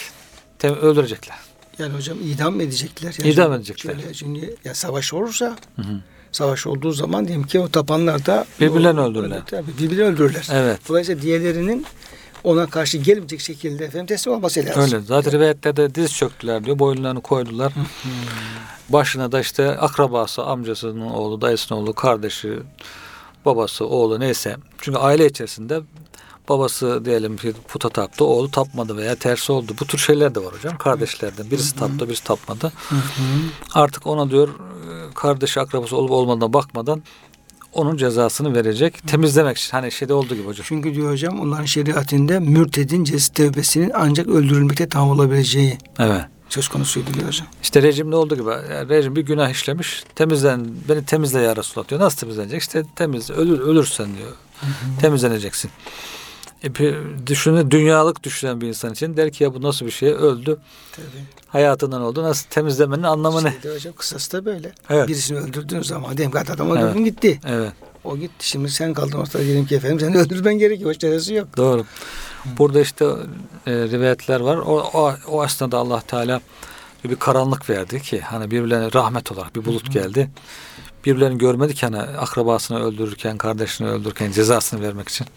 Tem- öldürecekler.
Yani hocam idam mı edecekler? Yani
İdam edecekler.
Şöyle, şimdi ya savaş olursa savaş olduğu zaman diyelim ki o tapanlar da
Birbirlerini öldürürler.
Tabii birbirlerini öldürürler.
Evet.
Dolayısıyla diğerlerinin ona karşı gelmeyecek şekilde efendim teslim olması lazım.
Öyle. Zaten rivayetlerde diz çöktüler diyor. Boyunlarını koydular. Başına da işte akrabası, amcasının oğlu, dayısının oğlu, kardeşi, babası, oğlu neyse. Çünkü aile içerisinde babası diyelim ki puta taptı, oğlu tapmadı veya tersi oldu. Bu tür şeyler de var hocam. Kardeşlerden birisi taptı, birisi tapmadı. Artık ona diyor e, kardeşi, akrabası olup olmadığına bakmadan onun cezasını verecek. Temizlemek için. Hani şeyde olduğu gibi hocam.
Çünkü diyor hocam onların şeriatinde mürtedin cez tevbesinin ancak öldürülmekte tamam olabileceği
Evet.
söz konusuydu diyor hocam.
İşte rejimde olduğu gibi yani rejim bir günah işlemiş temizlen beni temizle ya Resulullah diyor. Nasıl temizlenecek? İşte temiz ölür, ölürsen diyor. Temizleneceksin. E, düşünün dünyalık düşünen bir insan için der ki ya bu nasıl bir şey öldü
Tabii.
hayatından oldu nasıl temizlemenin anlamı ne?
Şeyde hocam kısas da böyle.
Evet.
Birisini öldürdüğün zaman diyelim ki adam
Evet.
öldürdün gitti.
Evet
O gitti. Şimdi sen kaldın ortada diyelim ki efendim seni öldürmen gerekiyor. Başka çaresi yok.
doğru. Burada işte e, rivayetler var. O, o, o aslında Allah Teala bir karanlık verdi ki hani birbirlerine rahmet olarak bir bulut geldi. Birbirlerini görmedik hani akrabasını öldürürken, kardeşini öldürürken cezasını vermek için.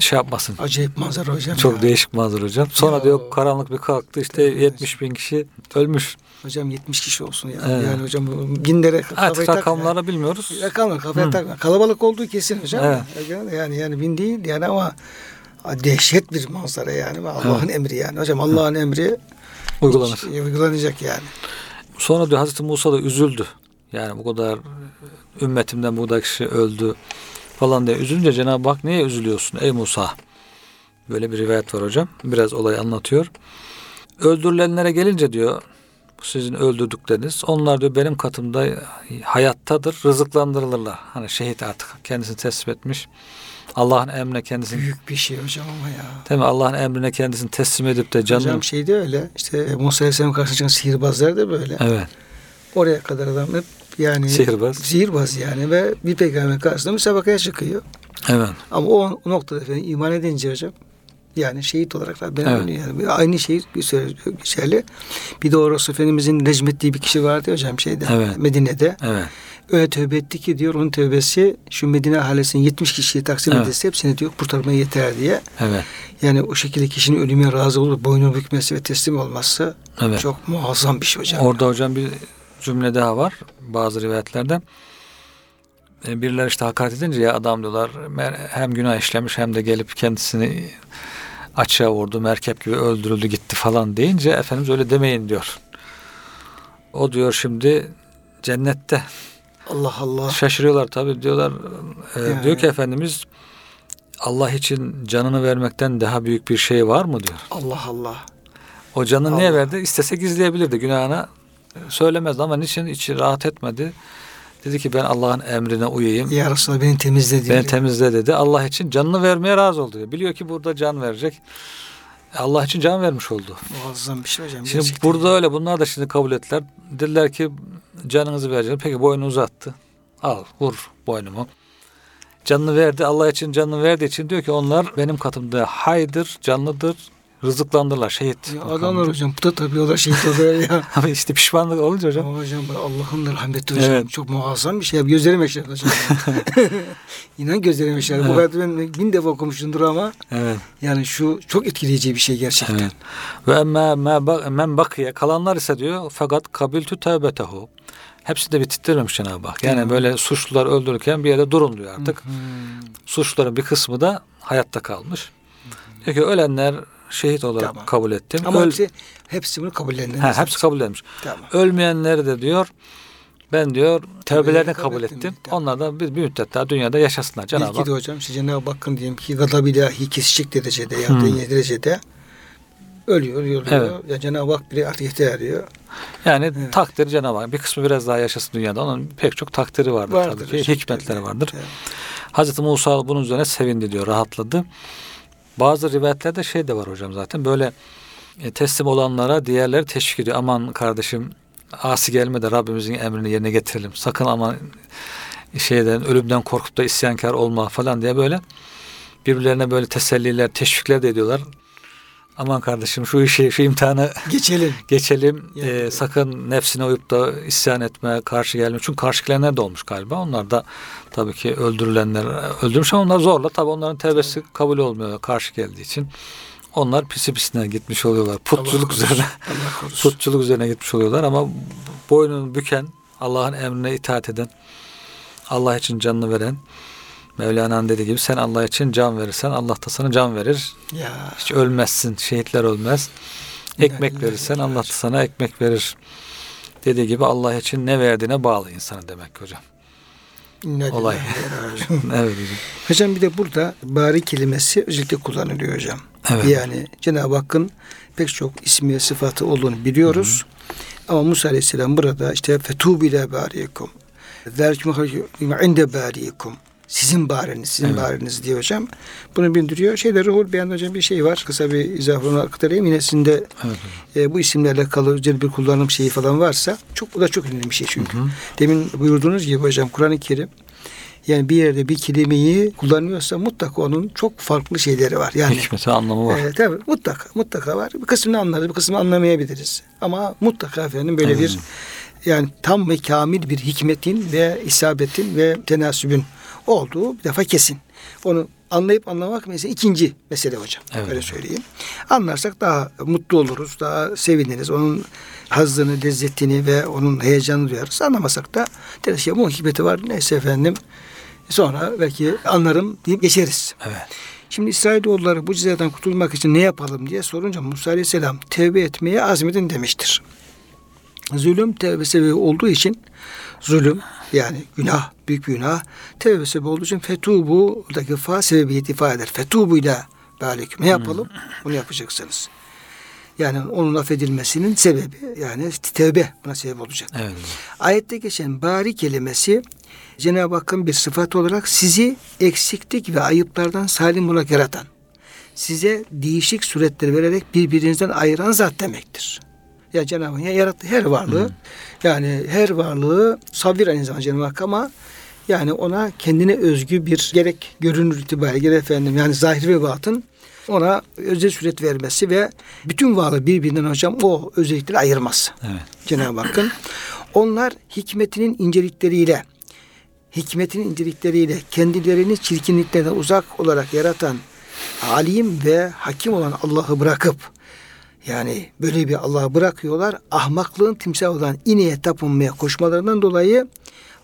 Şey yapmasın.
Acayip manzara hocam.
Çok
ya.
değişik manzara hocam. Sonra
Ya.
diyor karanlık bir kalktı işte
Tabii.
70 bin kişi ölmüş.
Hocam 70 kişi olsun ya.
Evet.
Yani hocam binlere
Artık
tak-
rakamları bilmiyoruz.
Rakamlar kafaya
Hı.
takma. Kalabalık olduğu kesin hocam.
Evet.
Yani yani bin değil yani ama dehşet bir manzara yani. Allah'ın emri yani. Hocam Allah'ın emri
Uygulanır.
hiç uygulanacak yani.
Sonra diyor Hazreti Musa da üzüldü. Yani bu kadar ümmetimden bu kadar kişi öldü falan diye üzülünce Cenab-ı Hak niye üzülüyorsun ey Musa? Böyle bir rivayet var hocam. Biraz olayı anlatıyor. Öldürülenlere gelince diyor sizin öldürdükleriniz onlar diyor benim katımda hayattadır rızıklandırılırlar. Hani şehit artık kendisini teslim etmiş. Allah'ın emrine kendisini
Büyük bir şey hocam ama ya.
değil mi? Allah'ın emrine kendisini teslim edip de canını
Hocam şey de öyle. İşte Musa Aleyhisselam karşısına çıkan sihirbazlar da böyle.
evet
Oraya kadar adam hep yani
Sihirbaz.
sihirbaz yani ve bir peygamber karşısında müsabakaya çıkıyor.
evet
Ama o, noktada efendim iman edince hocam yani şehit olarak Rabbine
Evet.
dönüyor yani. Aynı şey geçerli. Bir de o Resul Efendimizin necmettiği bir kişi vardı hocam şeyde
Evet.
Medine'de.
evet
Öyle tövbe etti ki diyor onun tövbesi şu Medine ahalesinin 70 kişiye taksim
Evet.
edilse hepsini diyor kurtarmaya yeter diye.
evet
Yani o şekilde kişinin ölüme razı olup boynunu bükmesi ve teslim olması
evet.
çok muazzam bir şey hocam.
Orada hocam bir cümle daha var bazı rivayetlerde. E, Birileri işte hakaret edince ya adam diyorlar hem günah işlemiş hem de gelip kendisini açığa vurdu, merkep gibi öldürüldü gitti falan deyince Efendimiz öyle demeyin diyor. O diyor şimdi cennette.
Allah Allah.
Şaşırıyorlar tabii diyorlar. e,
Ya.
Diyor ki Efendimiz Allah için canını vermekten daha büyük bir şey var mı diyor.
Allah Allah.
O canını niye
Allah.
verdi? İstese gizleyebilirdi günahına. Söylemez ama niçin içi rahat etmedi? Dedi ki ben Allah'ın emrine uyayım.
Ya Resulallah beni temizle diyor.
Beni temizle dedi. Allah için canını vermeye razı oldu. diyor. Biliyor ki burada can verecek. Allah için can vermiş oldu.
Muazzam bir şey hocam.
Şimdi
gerçekten.
burada öyle. Bunlar da şimdi kabul ettiler. Dediler ki canınızı vereceğim. Peki boynu uzattı. Al vur boynumu. Canını verdi. Allah için canını verdiği için diyor ki onlar benim katımda haydır, canlıdır, rızıklandırırlar. Şehit.
Ya adamlar hocam bu da tabii o da şehit oluyor ya.
Ama işte pişmanlık olunca hocam.
Ama hocam bu Allah'ın rahmeti hocam.
Evet.
Çok muazzam bir şey. Ya, Gözlerim yaşardı hocam. İnan gözlerim yaşardı. Bu
Evet.
kadar ben bin defa okumuşumdur ama
Evet.
yani şu çok etkileyici bir şey gerçekten.
Evet. Ve me ba- men bakiye kalanlar ise diyor fakat kabiltü tevbetehu. Hepsi de bitirmemiş Cenab-ı Hak. Yani böyle suçlular öldürürken bir yerde durun diyor artık.
Hmm.
Suçluların bir kısmı da hayatta kalmış. Diyor ki ölenler şehit olarak
Tamam.
kabul ettim.
Ama
Öl-
hepsi, hepsi bunu kabullendiler.
Ha, hepsi kabul edilmiş.
Tamam.
Ölmeyenleri de diyor ben diyor tevbelerini
kabul
kabul
ettim.
ettim.
Tamam.
Onlar da bir, bir müddet daha dünyada yaşasınlar Cenab-ı
Belki
Hak.
de hocam işte Cenab-ı Hakk'ın diyelim ki gadab ilahi kesişik derecede ya
Hmm.
derecede ölüyor, ölüyor.
Evet.
Ya Cenab-ı Hak bile artık yeter diyor.
Yani
Evet.
takdiri Cenab-ı Hak. Bir kısmı biraz daha yaşasın dünyada. Onun pek çok takdiri vardır,
Vardır
tabii ki. Hikmetleri vardır.
Evet.
Hazreti Musa bunun üzerine sevindi diyor, rahatladı. Bazı rivayetlerde şey de var hocam zaten böyle e, teslim olanlara diğerleri teşvik ediyor. Aman kardeşim asi gelme de Rabbimizin emrini yerine getirelim. Sakın aman şeyden ölümden korkup da isyankar olma falan diye böyle birbirlerine böyle teselliler, teşvikler de ediyorlar. Aman kardeşim şu işi, şu imtihanı
Geçelim.
geçelim.
Yani-
Ee, sakın nefsine uyup da isyan etme, karşı gelme. Çünkü karşı gelenler de olmuş galiba. Onlar da tabii ki öldürülenler öldürmüş ama onlar zorla tabii onların tevbesi kabul olmuyor karşı geldiği için. Onlar pisi pisine gitmiş oluyorlar.
Allah
Putçuluk
korusun.
üzerine
Allah
putçuluk üzerine gitmiş oluyorlar ama boynunu büken, Allah'ın emrine itaat eden, Allah için canını veren Mevlana'nın dediği gibi sen Allah için can verirsen Allah da sana can verir.
Ya
Hiç ölmezsin. Şehitler ölmez. Ekmek
İnna
verirsen Allah da sana ekmek verir. Dediği gibi Allah için ne verdiğine bağlı insanı demek hocam.
inna
Olay. Evet hocam.
Hocam bir de burada bari kelimesi özellikle kullanılıyor hocam.
Evet.
Yani Cenab-ı Hakk'ın pek çok ismi ve sıfatı olduğunu biliyoruz. Ama Musa Aleyhisselam burada işte fetubu ila bariyekum. Zalikum inde bariyekum. Sizin bariniz, sizin
Evet.
bariniz diyor hocam. Bunu bildiriyor. Şeyde Ruhul Beyan hocam bir şey var. Kısa bir izahını aktarayım. Yine sizin de
Evet
e, bu isimlerle alakalı özel bir kullanım şeyi falan varsa çok bu da çok önemli bir şey çünkü.
Hı hı.
Demin buyurduğunuz gibi hocam Kur'an-ı Kerim yani bir yerde bir kelimeyi kullanıyorsa mutlaka onun çok farklı şeyleri var. Yani
Hikmeti anlamı var.
e, tabii mutlaka mutlaka var. Bir kısmını anlarız, bir kısmını anlamayabiliriz. Ama mutlaka efendim böyle
Evet.
bir yani tam ve kamil bir hikmetin ve isabetin ve tenasübün olduğu bir defa kesin. Onu anlayıp anlamak mesela ikinci mesele hocam.
Evet
Öyle söyleyeyim. Anlarsak daha mutlu oluruz, daha seviniriz. Onun hazzını, lezzetini ve onun heyecanını duyarız. Anlamasak da deriz ki bu hikmeti var. Neyse efendim. Sonra belki anlarım deyip geçeriz.
Evet.
Şimdi İsrailoğulları bu cezadan kurtulmak için ne yapalım diye sorunca Musa Aleyhisselam tevbe etmeye azmedin demiştir. Zulüm tevbe sebebi olduğu için zulüm yani günah, büyük bir günah tevbe sebebi olduğu için fetubu buradaki fa sebebiyeti ifade eder. Fetubu ile bâliküm. Ne yapalım? Bunu yapacaksınız. Yani onun affedilmesinin sebebi yani tevbe buna sebep olacak.
Evet.
Ayette geçen bari kelimesi Cenab-ı Hakk'ın bir sıfat olarak sizi eksiklik ve ayıplardan salim olarak yaratan, size değişik suretler vererek birbirinizden ayıran zat demektir. Ya Cenab-ı Hak yarattığı her varlığı yani her varlığı sabir aynı zamanda Cenab-ı Hak ama yani ona kendine özgü bir gerek görünür itibariyle gerek efendim yani zahir ve batın ona özel suret vermesi ve bütün varlığı birbirinden hocam o özellikleri ayırması.
Evet.
Cenab-ı Hakk'ın. Onlar hikmetinin incelikleriyle, hikmetinin incelikleriyle kendilerini çirkinliklerden uzak olarak yaratan alim ve hakim olan Allah'ı bırakıp yani böyle bir Allah'ı bırakıyorlar. Ahmaklığın timsah olan ineğe tapınmaya koşmalarından dolayı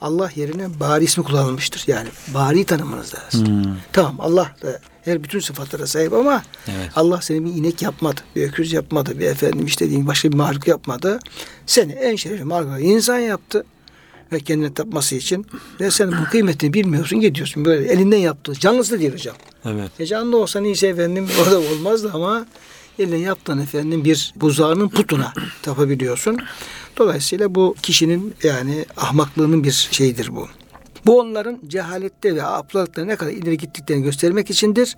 Allah yerine bari ismi kullanılmıştır. Yani bari tanımınız lazım.
Hmm.
Tamam Allah da her bütün sıfatlara sahip ama
Evet.
Allah seni bir inek yapmadı, bir öküz yapmadı, bir efendim işte diyeyim başka bir mahluk yapmadı. Seni en şerefli mahluk insan yaptı ve kendine tapması için ve sen bu kıymetini bilmiyorsun gidiyorsun böyle elinden yaptığı canlısı da değil hocam.
Evet.
E canlı olsa neyse efendim o da olmazdı ama eline yaptığın efendim bir buzağının putuna tapabiliyorsun. Dolayısıyla bu kişinin yani ahmaklığının bir şeyidir bu. Bu onların cehalette ve aptallıkta ne kadar ileri gittiklerini göstermek içindir.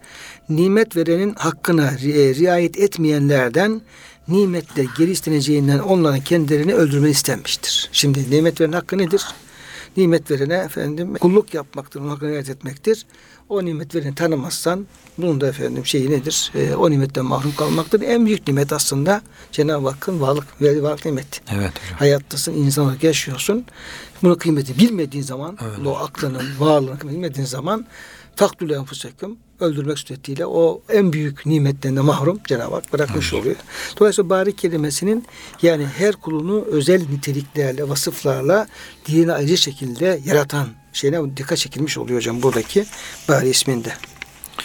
Nimet verenin hakkına ri- riayet etmeyenlerden nimetler geri isteneceğinden onların kendilerini öldürme istenmiştir. Şimdi nimet veren hakkı nedir? Nimet verene efendim kulluk yapmaktır, ona hakkına riayet etmektir. O nimet vereni tanımazsan bunun da efendim şeyi nedir? Ee, o nimetten mahrum kalmaktır. En büyük nimet aslında Cenab-ı Hakk'ın varlık ve varlık nimeti
Evet hocam.
hayattasın, insan olarak yaşıyorsun. Bunu kıymeti bilmediğin zaman,
Evet.
o aklının, varlığını kıymetini bilmediğin zaman taktule enfusekum öldürmek suretiyle o en büyük nimetlerine mahrum Cenab-ı Hak bırakmış oluyor. Dolayısıyla barik kelimesinin yani her kulunu özel niteliklerle, vasıflarla diğerine ayrı şekilde yaratan şeyine dikkat çekilmiş oluyor hocam buradaki bari isminde.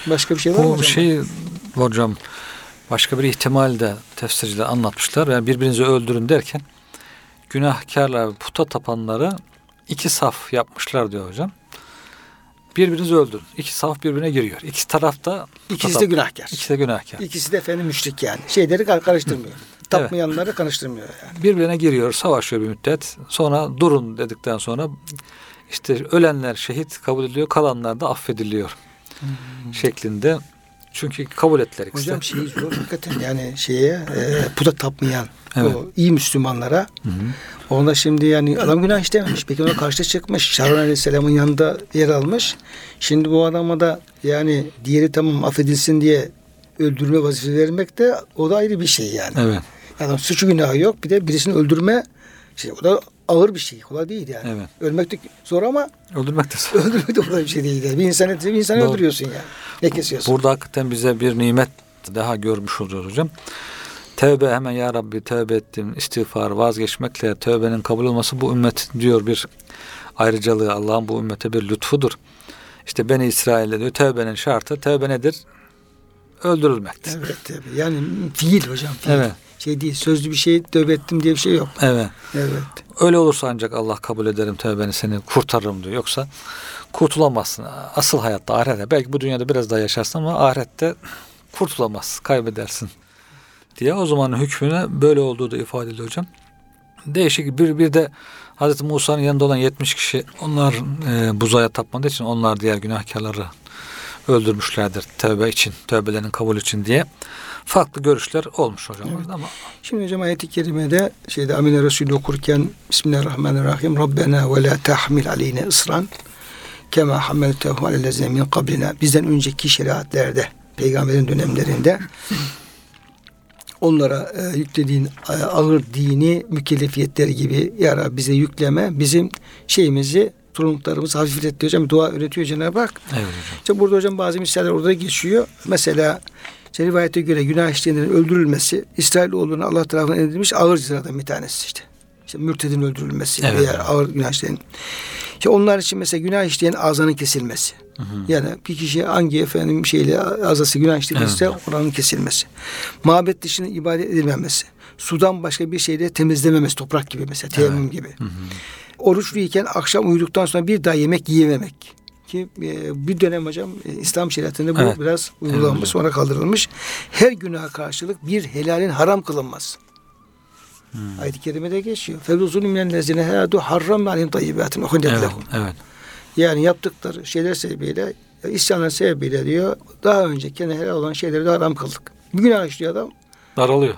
Başka bir şey var mı
Bu
hocam?
şey hocam başka bir ihtimal de tefsirciler anlatmışlar. Yani birbirinizi öldürün derken günahkarlar puta tapanları iki saf yapmışlar diyor hocam. Birbirinizi öldürün. İki saf birbirine giriyor. İki taraf da
İkisi de günahkar.
İkisi de günahkar.
İkisi de efendim müşrik yani. Şeyleri kar- karıştırmıyor. Tapmayanları karıştırmıyor yani.
birbirine giriyor, savaşıyor bir müddet. Sonra durun dedikten sonra işte ölenler şehit kabul ediliyor, kalanlar da affediliyor şeklinde. Çünkü kabul ettiler ikisi.
Hocam şey zor hakikaten yani şeye e, puta tapmayan
Evet.
o iyi Müslümanlara onda şimdi yani adam günah işlememiş. Peki ona karşı çıkmış. Şarun Aleyhisselam'ın yanında yer almış. Şimdi bu adama da yani diğeri tamam affedilsin diye öldürme vazifesi vermek de o da ayrı bir şey yani.
Evet.
Adam suçu günahı yok. Bir de birisini öldürme şey o da ağır bir şey. Kolay değil yani.
Evet.
Ölmek de zor ama
Öldürmek de zor.
öldürmek de kolay bir şey değil. Yani. Bir insanı, bir insanı
Doğru.
öldürüyorsun yani. Ne kesiyorsun?
Burada hakikaten bize bir nimet daha görmüş oluyoruz hocam. Tevbe hemen ya Rabbi tevbe ettim istiğfar vazgeçmekle tövbenin kabul olması bu ümmet diyor bir ayrıcalığı Allah'ın bu ümmete bir lütfudur. İşte Beni İsrail'de diyor tevbenin şartı tevbe nedir? Öldürülmektir.
Evet tabii. Yani fiil hocam. Fiil.
Evet.
Şey değil. Sözlü bir şey tövbe ettim diye bir şey yok.
Evet.
Evet.
Öyle olursa ancak Allah kabul ederim tövbeni seni kurtarırım diyor. Yoksa kurtulamazsın. Asıl hayatta ahirette belki bu dünyada biraz daha yaşarsın ama ahirette kurtulamazsın, kaybedersin diye. O zaman hükmüne böyle olduğu da ifade ediliyor hocam. Değişik bir bir de Hazreti Musa'nın yanında olan 70 kişi onlar e, buzaya tapmadığı için onlar diğer günahkarları öldürmüşlerdir tövbe için, tövbelerinin kabul için diye. Farklı görüşler olmuş hocam orada ama
Şimdi hocam ayet-i kerimede şeyde Amine Resulü okurken Bismillahirrahmanirrahim Rabbena ve la tahmil aleyne ısran kema hameltehu alellezine min kablina bizden önceki şeriatlerde peygamberin dönemlerinde onlara e, yüklediğin e, ağır dini mükellefiyetleri gibi ya Rabbi bize yükleme bizim şeyimizi sorumluluklarımızı hafiflet diyor hocam dua öğretiyor Cenab-ı Hak.
evet hocam.
İşte burada hocam bazı misaller orada geçiyor. Mesela rivayete göre günah işleyenlerin öldürülmesi İsrailoğlu'na Allah tarafından edilmiş ağır cezadan bir tanesi işte. İşte mürtedin öldürülmesi
Evet,
veya
evet.
ağır günah işleyen. İşte onlar için mesela günah işleyen ağzının kesilmesi. Yani bir kişi hangi efendim şeyle azası günah işlediyse
Evet.
oranın kesilmesi. Mabet dışında ibadet edilmemesi. Sudan başka bir şeyle temizlememesi. Toprak gibi mesela teyemmüm gibi. Oruçluyken akşam uyuduktan sonra bir daha yemek yiyememek. Ki e, bir dönem hocam e, İslam şeriatında bu
Evet.
biraz uygulanmış
hocam.
sonra kaldırılmış. Her günaha karşılık bir helalin haram kılınmaz. Ayet-i kerimede geçiyor. Fevzulun minen lezine heradu harram alim tayyibatin okundet
Evet, evet.
Yani yaptıkları şeyler sebebiyle, e, isyanlar sebebiyle diyor, daha önce kendi helal olan şeyleri de haram kıldık. Bir günah işliyor adam,
Daralıyor.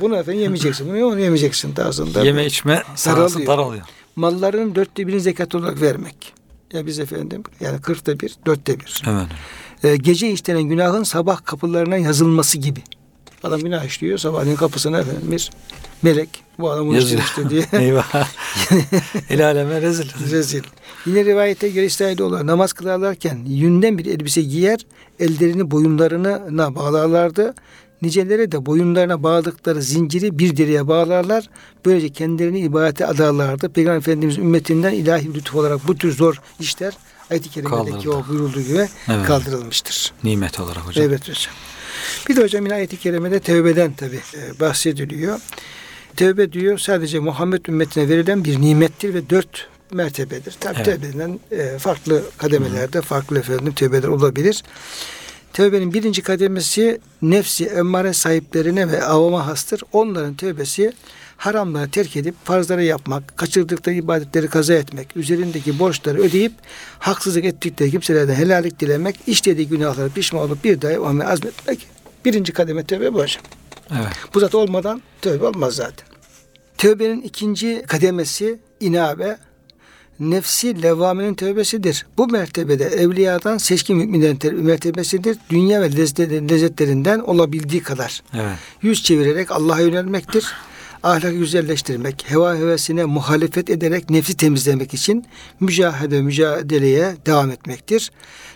bunu efendim yemeyeceksin, bunu onu yemeyeceksin tarzında.
Yeme içme sahası
Daralıyor.
daralıyor.
Mallarının dörtte birini zekat olarak vermek. Ya biz efendim, yani kırkta bir, dörtte bir.
Evet.
E, gece işlenen günahın sabah kapılarına yazılması gibi. Adam günah işliyor, sabahleyin kapısına efendim bir melek, bu adam bunu
Yazıyor.
işlemiştir diye.
Eyvah. El aleme rezil.
Rezil. Yine rivayete göre İsrailoğulları namaz kılarlarken yünden bir elbise giyer, ellerini boyunlarına bağlarlardı. Niceleri de boyunlarına bağladıkları zinciri bir direğe bağlarlar. Böylece kendilerini ibadete adarlardı. Peygamber Efendimiz ümmetinden ilahi lütuf olarak bu tür zor işler ayet-i kerimedeki o buyurulduğu gibi
Evet.
kaldırılmıştır.
Nimet olarak hocam.
Evet hocam. Bir de hocam yine ayet-i kerimede tevbeden tabi bahsediliyor. Tevbe diyor sadece Muhammed ümmetine verilen bir nimettir ve dört mertebedir. Tabi
Evet.
tevbeden e, farklı kademelerde farklı efendim tevbeler olabilir. Tevbenin birinci kademesi nefsi emmare sahiplerine ve avama hastır. Onların tövbesi haramları terk edip farzları yapmak, kaçırdıkları ibadetleri kaza etmek, üzerindeki borçları ödeyip haksızlık ettikleri kimselerden helallik dilemek, işlediği günahlara pişman olup bir daha olmaya azmetmek. Birinci kademe tövbe bu hocam.
Evet.
Bu zat olmadan tövbe olmaz zaten. Tövbenin ikinci kademesi inabe, nefsi levvamenin tövbesidir. Bu mertebede evliyadan seçkin müminlerin te- mertebesidir. Dünya ve lezzet- lezzetlerinden olabildiği kadar
Evet.
yüz çevirerek Allah'a yönelmektir. Ahlakı güzelleştirmek, heva hevesine muhalefet ederek nefsi temizlemek için mücahede, mücadeleye devam etmektir.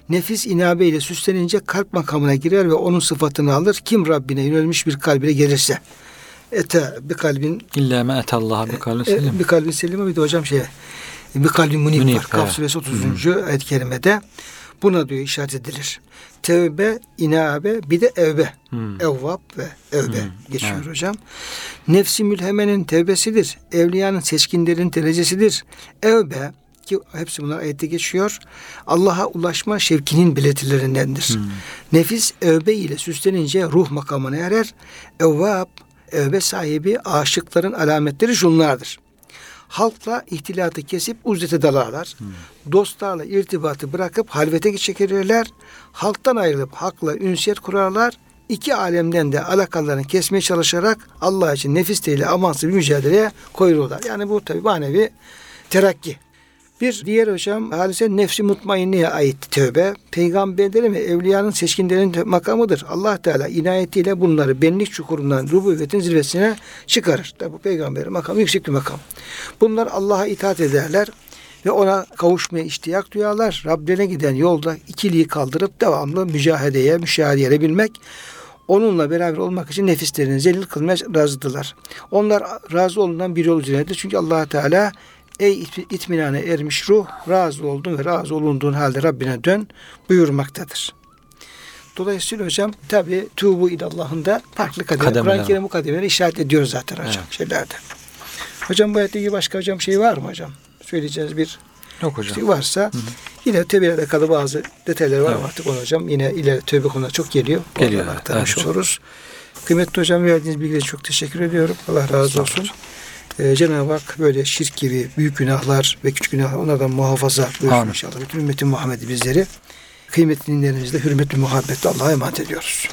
Nefis inabe ile süslenince kalp makamına girer ve onun sıfatını alır. Kim Rabbine yönelmiş bir kalbine gelirse. Ete bir kalbin
İlla me etallaha bi kalbin
e,
selim.
bir kalbin selime bir de hocam şey bir kalbin munib,
Munib,
var. Kaf suresi 30. ayet-i kerimede buna diyor işaret edilir. Tevbe, inabe bir de evbe.
Hmm.
Evvab ve evbe
Hmm,
geçiyor
evet.
hocam. Nefsi mülhemenin tevbesidir. Evliyanın seçkinlerin derecesidir. Evbe ki hepsi bunlar ayette geçiyor. Allah'a ulaşma şevkinin belirtilerindendir.
Hmm.
Nefis evbe ile süslenince ruh makamına erer. Evvab, evbe sahibi aşıkların alametleri şunlardır. Halkla ihtilatı kesip uzlete dalarlar. Dostlarla irtibatı bırakıp halvete çekilirler. Halktan ayrılıp hakla ünsiyet kurarlar. İki alemden de alakalarını kesmeye çalışarak Allah için nefisleriyle amansız bir mücadeleye koyulurlar. Yani bu tabi manevi terakki. Bir diğer hocam halise nefsi mutmainneye ait tövbe. Peygamberlerin ve evliyanın seçkinlerin makamıdır. Allah Teala inayetiyle bunları benlik çukurundan rububiyetin zirvesine çıkarır. Tabi bu peygamberin makamı yüksek bir makam. Bunlar Allah'a itaat ederler ve ona kavuşmaya iştiyak duyarlar. Rablerine giden yolda ikiliği kaldırıp devamlı mücahedeye, müşahedeye edebilmek onunla beraber olmak için nefislerini zelil kılmaya razıdılar. Onlar razı olunan bir yol üzerindedir. Çünkü allah Teala ey it- itminane ermiş ruh razı oldun ve razı olunduğun halde Rabbine dön buyurmaktadır. Dolayısıyla hocam tabi tuğbu ilallah'ın da farklı kademe.
Kademeler
Kur'an-ı. Kerim bu kademeleri işaret ediyoruz zaten hocam
Evet.
şeylerde. Hocam bu ayette ilgili başka hocam şey var mı hocam? Söyleyeceğiz bir
Yok hocam.
şey varsa yine tövbeyle alakalı bazı detaylar var
Evet.
artık onu hocam yine ileri tövbe konuda çok geliyor.
Geliyor, evet.
oluruz. Kıymetli hocam verdiğiniz bilgiler çok teşekkür ediyorum. Allah razı olsun. Ee, Cenab-ı Hak böyle şirk gibi büyük günahlar ve küçük günahlar onlardan muhafaza buyursun
Amin.
inşallah. Bütün ümmeti Muhammed'i bizleri kıymetli dinlerimizle hürmetli muhabbetle Allah'a emanet ediyoruz.